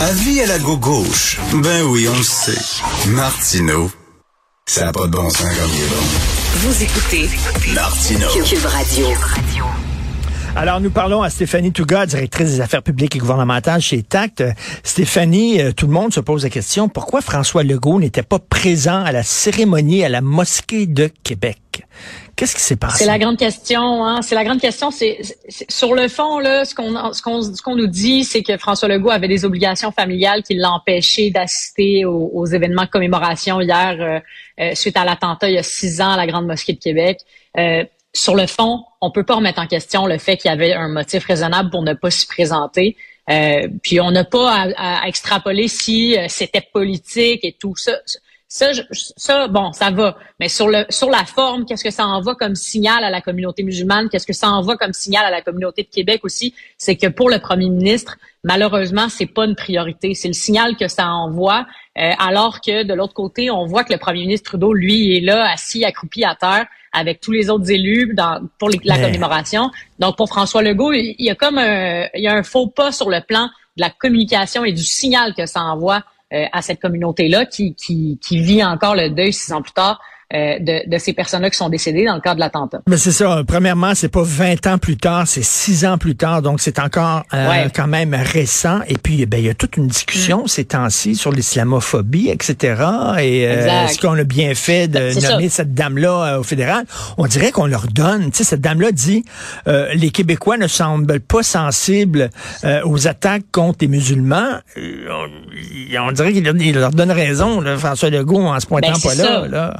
Avis à la gauche. Ben oui, on le sait. Martineau, ça n'a pas de bon sens comme il est bon. Vous écoutez Martineau. Cube Radio. Alors, nous parlons à Stéphanie Touga, directrice des affaires publiques et gouvernementales chez TACT. Stéphanie, euh, tout le monde se pose la question, pourquoi François Legault n'était pas présent à la cérémonie à la mosquée de Québec? Qu'est-ce qui s'est passé? C'est la grande question. Hein? C'est la grande question. C'est sur le fond là, ce qu'on ce qu'on nous dit, c'est que François Legault avait des obligations familiales qui l'empêchaient d'assister aux, aux, événements de commémoration hier euh, euh, suite à l'attentat il y a six ans à la grande mosquée de Québec. Euh, sur le fond, on peut pas remettre en question le fait qu'il y avait un motif raisonnable pour ne pas s'y présenter. Euh, puis on n'a pas à, à, extrapoler si euh, c'était politique et tout ça. Ça, ça, bon, ça va. Mais sur le sur la forme, qu'est-ce que ça envoie comme signal à la communauté musulmane? Qu'est-ce que ça envoie comme signal à la communauté de Québec aussi? C'est que pour le premier ministre, malheureusement, c'est pas une priorité. C'est le signal que ça envoie, euh, alors que de l'autre côté, on voit que le premier ministre Trudeau, lui, est là, assis, accroupi à terre, avec tous les autres élus dans, pour la commémoration. Donc, pour François Legault, il y a comme un, il y a un faux pas sur le plan de la communication et du signal que ça envoie à cette communauté-là qui, qui, qui vit encore le deuil six ans plus tard euh, de, de, ces personnes-là qui sont décédées dans le cadre de l'attentat. Mais c'est ça. Premièrement, c'est pas 20 ans plus tard, c'est 6 ans plus tard, donc c'est encore euh, quand même récent. Et puis, ben, il y a toute une discussion mm. ces temps-ci sur l'islamophobie, etc. Et euh, est-ce qu'on a bien fait de ben, nommer cette dame-là au fédéral On dirait qu'on leur donne. Tu sais, cette dame-là dit les Québécois ne semblent pas sensibles aux attaques contre les musulmans. On, dirait qu'il leur donne raison, là, François Legault, en se pointant ben, pas là. là.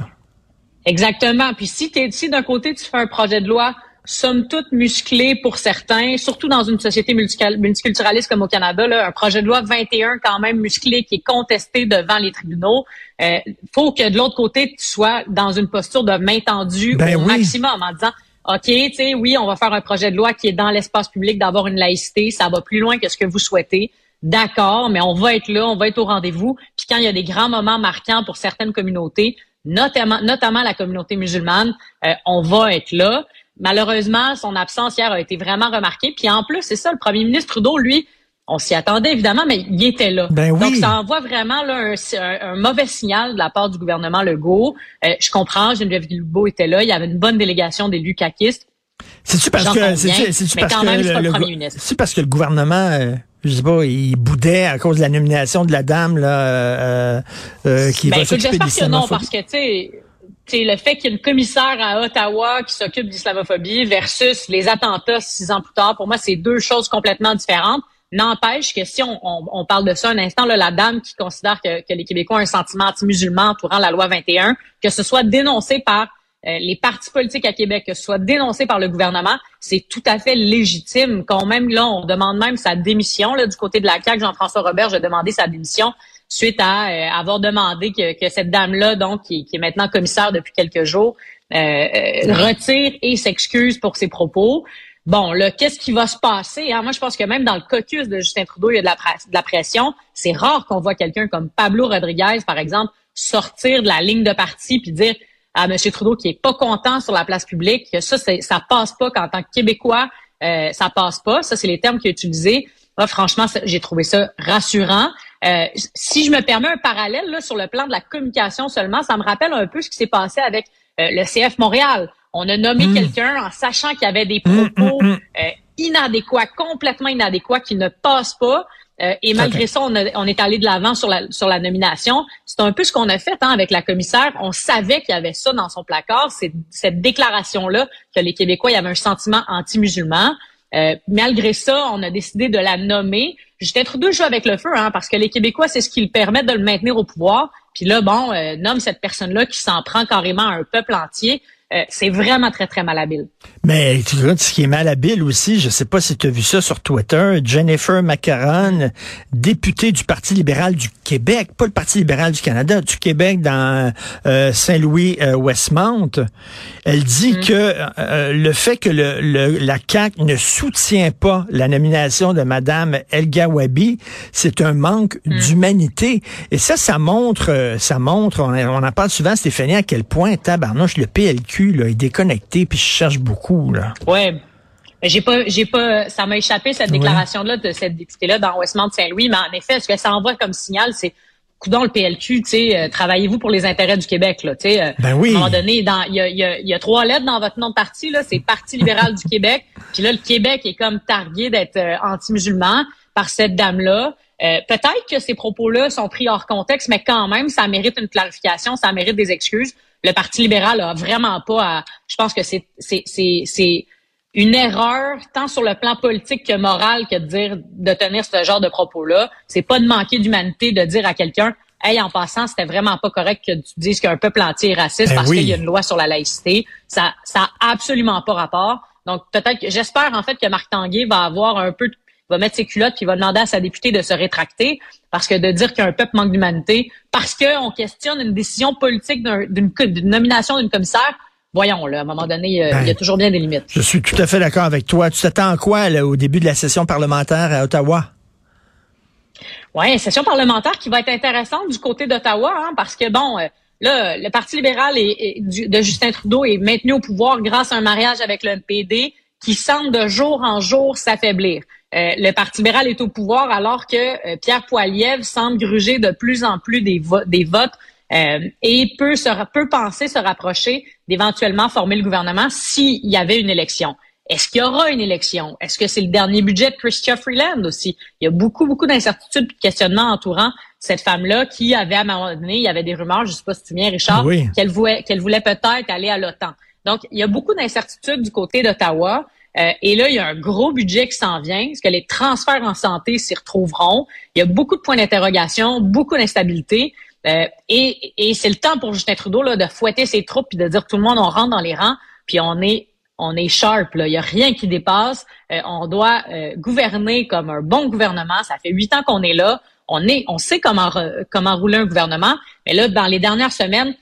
Exactement. Puis si, es, si d'un côté, tu fais un projet de loi somme toute musclé pour certains, surtout dans une société multiculturaliste comme au Canada, là, un projet de loi 21 quand même musclé qui est contesté devant les tribunaux. Euh, faut que de l'autre côté, tu sois dans une posture de main tendue ben au maximum en disant OK, tu sais, oui, on va faire un projet de loi qui est dans l'espace public d'avoir une laïcité, ça va plus loin que ce que vous souhaitez. D'accord, mais on va être là, on va être au rendez-vous. Puis quand il y a des grands moments marquants pour certaines communautés, notamment, notamment la communauté musulmane, euh, on va être là. Malheureusement, son absence hier a été vraiment remarquée. Puis en plus, c'est ça, le premier ministre Trudeau, lui, on s'y attendait évidemment, mais il était là. Ben Donc ça envoie vraiment là, un, mauvais signal de la part du gouvernement Legault. Euh, je comprends, Geneviève Guilbeault était là, il y avait une bonne délégation d'élus caquistes. C'est-tu parce que c'est parce que le, c'est parce que le gouvernement euh, je sais pas, il boudait à cause de la nomination de la dame là, euh, euh, qui ben, va s'occuper de que non, parce que tu sais, le fait qu'il y ait une commissaire à Ottawa qui s'occupe d'islamophobie versus les attentats six ans plus tard, pour moi, c'est deux choses complètement différentes. N'empêche que si on, on, parle de ça un instant, là, la dame qui considère que, que les Québécois ont un sentiment anti-musulman entourant la loi 21, que ce soit dénoncé par les partis politiques à Québec, que ce soit dénoncé par le gouvernement, c'est tout à fait légitime. Quand même, là, on demande même sa démission. Là, du côté de la CAQ, Jean-François Robert a demandé sa démission suite à euh, avoir demandé que, cette dame-là, donc qui, qui, est maintenant commissaire depuis quelques jours, euh, euh retire et s'excuse pour ses propos. Bon, là, qu'est-ce qui va se passer? Hein? Moi, je pense que même dans le caucus de Justin Trudeau, il y a de la, de la pression. C'est rare qu'on voit quelqu'un comme Pablo Rodriguez, par exemple, sortir de la ligne de parti puis dire à M. Trudeau qui est pas content sur la place publique, que ça, ça passe pas qu'en tant que Québécois, euh, ça passe pas. Ça, c'est les termes qu'il a utilisés. Moi, franchement, j'ai trouvé ça rassurant. Euh, si je me permets un parallèle là, sur le plan de la communication seulement, ça me rappelle un peu ce qui s'est passé avec euh, le CF Montréal. On a nommé mmh. quelqu'un en sachant qu'il y avait des propos mmh, euh, inadéquats, complètement inadéquats, qui ne passent pas. Euh, et malgré ça, on, on, est allé de l'avant sur la, sur la nomination. C'est un peu ce qu'on a fait hein, avec la commissaire. On savait qu'il y avait ça dans son placard, c'est cette déclaration-là que les Québécois, il y avait un sentiment anti-musulman. Euh, malgré ça, on a décidé de la nommer. J'étais trop deux jeux avec le feu, hein, parce que les Québécois, c'est ce qui le permet de le maintenir au pouvoir. Puis là, bon, euh, nomme cette personne-là qui s'en prend carrément à un peuple entier. Euh, c'est vraiment très, très malhabile. Mais tu vois, ce qui est malhabile aussi, je sais pas si tu as vu ça sur Twitter, Jennifer Macaron, députée du Parti libéral du Québec, pas le Parti libéral du Canada, du Québec dans euh, Saint-Louis-Westmount, elle dit mm. que euh, le fait que le, la CAQ ne soutient pas la nomination de Madame Elga Wabi, c'est un manque mm. d'humanité. Et ça, ça montre, ça montre, on, en parle souvent, Stéphanie, à quel point, tabarnouche, le PLQ, là, est déconnecté, puis je cherche beaucoup, là. Ouais. J'ai pas, j'ai pas, ça m'a échappé cette déclaration-là de cette députée-là dans Westmount-Saint-Louis, mais en effet, ce que ça envoie comme signal, c'est dans le PLQ, tu sais, euh, travaillez-vous pour les intérêts du Québec, là, tu sais. Euh, ben oui. À un moment donné, il y a, y, a, y a, trois lettres dans votre nom de parti, là, c'est Parti libéral du Québec. Puis là, le Québec est comme targué d'être euh, anti-musulman par cette dame-là. Peut-être que ces propos-là sont pris hors contexte, mais quand même, ça mérite une clarification, ça mérite des excuses. Le Parti libéral a vraiment pas à, je pense que c'est, c'est, c'est, c'est une erreur tant sur le plan politique que moral que de dire de tenir ce genre de propos-là. C'est pas de manquer d'humanité de dire à quelqu'un Hey, en passant, c'était vraiment pas correct que tu dises qu'un peuple entier est raciste ben parce qu'il y a une loi sur la laïcité. Ça, ça a absolument pas rapport. Donc, peut-être que j'espère en fait que Marc Tanguay va avoir un peu va mettre ses culottes puis va demander à sa députée de se rétracter parce que de dire qu'un peuple manque d'humanité parce qu'on questionne une décision politique d'une nomination d'une commissaire, voyons, là, à un moment donné, il y a ben, toujours bien des limites. Je suis tout à fait d'accord avec toi. Tu t'attends à quoi là, au début de la session parlementaire à Ottawa? Oui, une session parlementaire qui va être intéressante du côté d'Ottawa, hein, parce que, bon, euh, là, le Parti libéral de Justin Trudeau est maintenu au pouvoir grâce à un mariage avec le NPD qui semble de jour en jour s'affaiblir. Euh, le Parti libéral est au pouvoir alors que euh, Pierre Poilievre semble gruger de plus en plus des, des votes euh, et peut, se, peut penser se rapprocher d'éventuellement former le gouvernement s'il y avait une élection. Est-ce qu'il y aura une élection? Est-ce que c'est le dernier budget de Christian Freeland aussi? Il y a beaucoup, beaucoup d'incertitudes et de questionnements entourant cette femme-là qui avait, à un moment donné, il y avait des rumeurs, je ne sais pas si tu viens, Richard, qu'elle voulait, qu'elle voulait peut-être aller à l'OTAN. Donc, il y a beaucoup d'incertitudes du côté d'Ottawa. Euh, et là, il y a un gros budget qui s'en vient. Est-ce que les transferts en santé s'y retrouveront? Il y a beaucoup de points d'interrogation, beaucoup d'instabilité. Euh, et, et c'est le temps pour Justin Trudeau là, de fouetter ses troupes et de dire tout le monde, on rentre dans les rangs, puis on est on est sharp. Là. Il n'y a rien qui dépasse. Euh, on doit euh, gouverner comme un bon gouvernement. Ça fait huit ans qu'on est là. On est, on sait comment comment rouler un gouvernement. Mais là, dans les dernières semaines,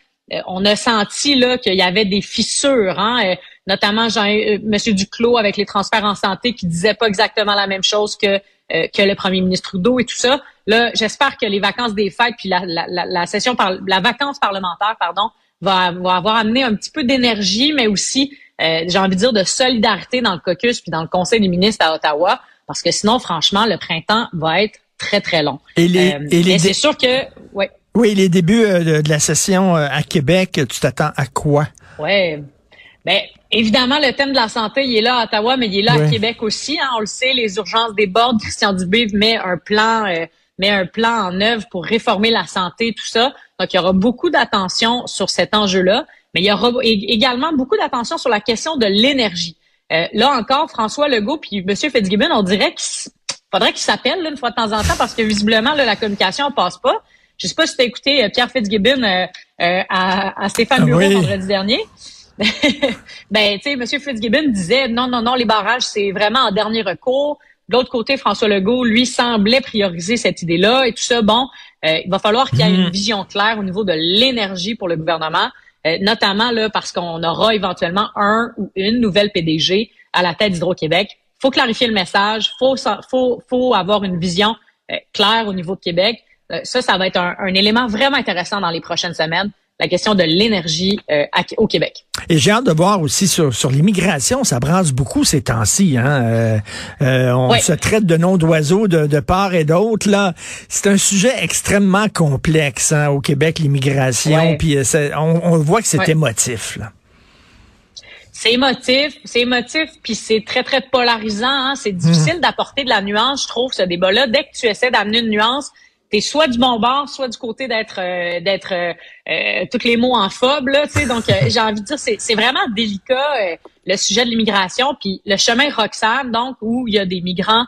on a senti là qu'il y avait des fissures, hein, notamment Jean, Monsieur Duclos avec les transferts en santé qui disait pas exactement la même chose que que le premier ministre Trudeau et tout ça. Là, j'espère que les vacances des fêtes puis la, la, la, session par la vacance parlementaire, pardon, va, va avoir amené un petit peu d'énergie, mais aussi, euh, j'ai envie de dire, de solidarité dans le caucus puis dans le Conseil des ministres à Ottawa, parce que sinon, franchement, le printemps va être très très long. Et les, euh, et les c'est sûr que, ouais. Oui, les débuts euh, de, la session à Québec, tu t'attends à quoi? Ouais. Ben, évidemment, le thème de la santé, il est là à Ottawa, mais il est là à Québec aussi. Hein, on le sait, les urgences débordent. Christian Dubé met un plan met un plan en œuvre pour réformer la santé, tout ça. Donc, il y aura beaucoup d'attention sur cet enjeu-là, mais il y aura également beaucoup d'attention sur la question de l'énergie. Euh, là encore, François Legault puis M. Fitzgibbon, on dirait qu'il faudrait qu'ils s'appellent une fois de temps en temps parce que visiblement, là, la communication ne passe pas. Je sais pas si tu as écouté euh, Pierre Fitzgibbon euh, à, à, Stéphane Bureau vendredi dernier. ben, tu sais, M. Fitzgibbon disait non, non, non, les barrages, c'est vraiment en dernier recours. De l'autre côté, François Legault, lui, semblait prioriser cette idée-là et tout ça. Bon, euh, il va falloir qu'il y ait une mhm. vision claire au niveau de l'énergie pour le gouvernement, euh, notamment là parce qu'on aura éventuellement un ou une nouvelle PDG à la tête d'Hydro-Québec. faut clarifier le message, faut faut faut avoir une vision euh, claire au niveau de Québec. ça, ça va être un élément vraiment intéressant dans les prochaines semaines la question de l'énergie euh, au Québec. Et j'ai hâte de voir aussi sur, sur l'immigration, ça brasse beaucoup ces temps-ci. Hein? Euh, euh, on se traite de noms d'oiseaux de, de part et d'autre. Là, c'est un sujet extrêmement complexe hein, au Québec, l'immigration. Puis on, on, voit que c'est émotif. Là. C'est émotif, c'est émotif, puis c'est très, très polarisant. Hein? C'est difficile mmh. d'apporter de la nuance, je trouve, ce débat-là. Dès que tu essaies d'amener une nuance, t'es soit du bon bord, soit du côté d'être euh, d'être euh, euh tous les mots en fob là, tu sais. Donc euh, j'ai envie de dire c'est c'est vraiment délicat le sujet de l'immigration puis le chemin Roxane donc où il y a des migrants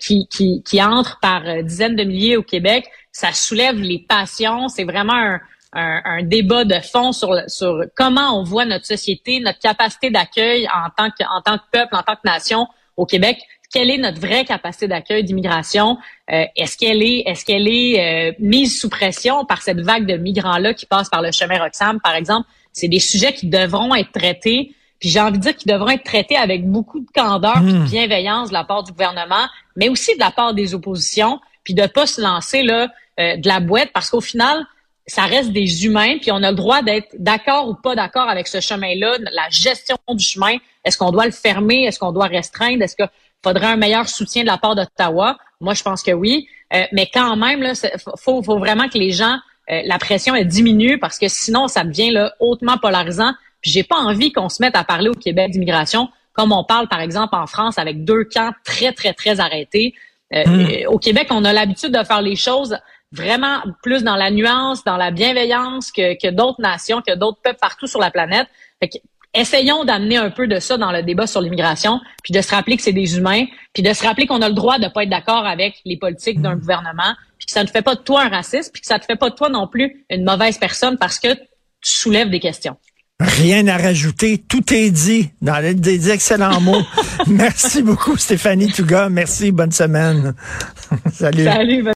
qui qui qui entrent par dizaines de milliers au Québec, ça soulève les passions, c'est vraiment un un, un, débat de fond sur, sur comment on voit notre société, notre capacité d'accueil en tant que en tant que peuple, en tant que nation au Québec quelle est notre vraie capacité d'accueil d'immigration? Euh, Est-ce qu'elle est, est-ce qu'elle est euh, mise sous pression par cette vague de migrants là qui passent par le chemin Roxham, par exemple? C'est des sujets qui devront être traités. Puis j'ai envie de dire qu'ils devront être traités avec beaucoup de candeur et de hmm. bienveillance de la part du gouvernement, mais aussi de la part des oppositions, puis de pas se lancer là euh, de la boîte, parce qu'au final, ça reste des humains, puis on a le droit d'être d'accord ou pas d'accord avec ce chemin-là, la gestion du chemin. Est-ce qu'on doit le fermer? Est-ce qu'on doit restreindre? Est-ce qu'il faudrait un meilleur soutien de la part d'Ottawa? Moi, je pense que oui. Euh, mais quand même, il faut, faut, vraiment que les gens, euh, la pression elle diminue parce que sinon, ça devient là, hautement polarisant. Puis j'ai pas envie qu'on se mette à parler au Québec d'immigration comme on parle, par exemple, en France, avec deux camps très, très, très arrêtés. Euh, hmm. Au Québec, on a l'habitude de faire les choses vraiment plus dans la nuance, dans la bienveillance que, que d'autres nations, que d'autres peuples partout sur la planète. Fait que, essayons d'amener un peu de ça dans le débat sur l'immigration, puis de se rappeler que c'est des humains, puis de se rappeler qu'on a le droit de ne pas être d'accord avec les politiques d'un hmm. gouvernement, puis que ça ne fait pas de toi un raciste, puis que ça ne fait pas de toi non plus une mauvaise personne parce que tu soulèves des questions. Rien à rajouter. Tout est dit dans des excellents mots. Merci beaucoup, Stéphanie Touga. Merci. Bonne semaine. Salut. Salut.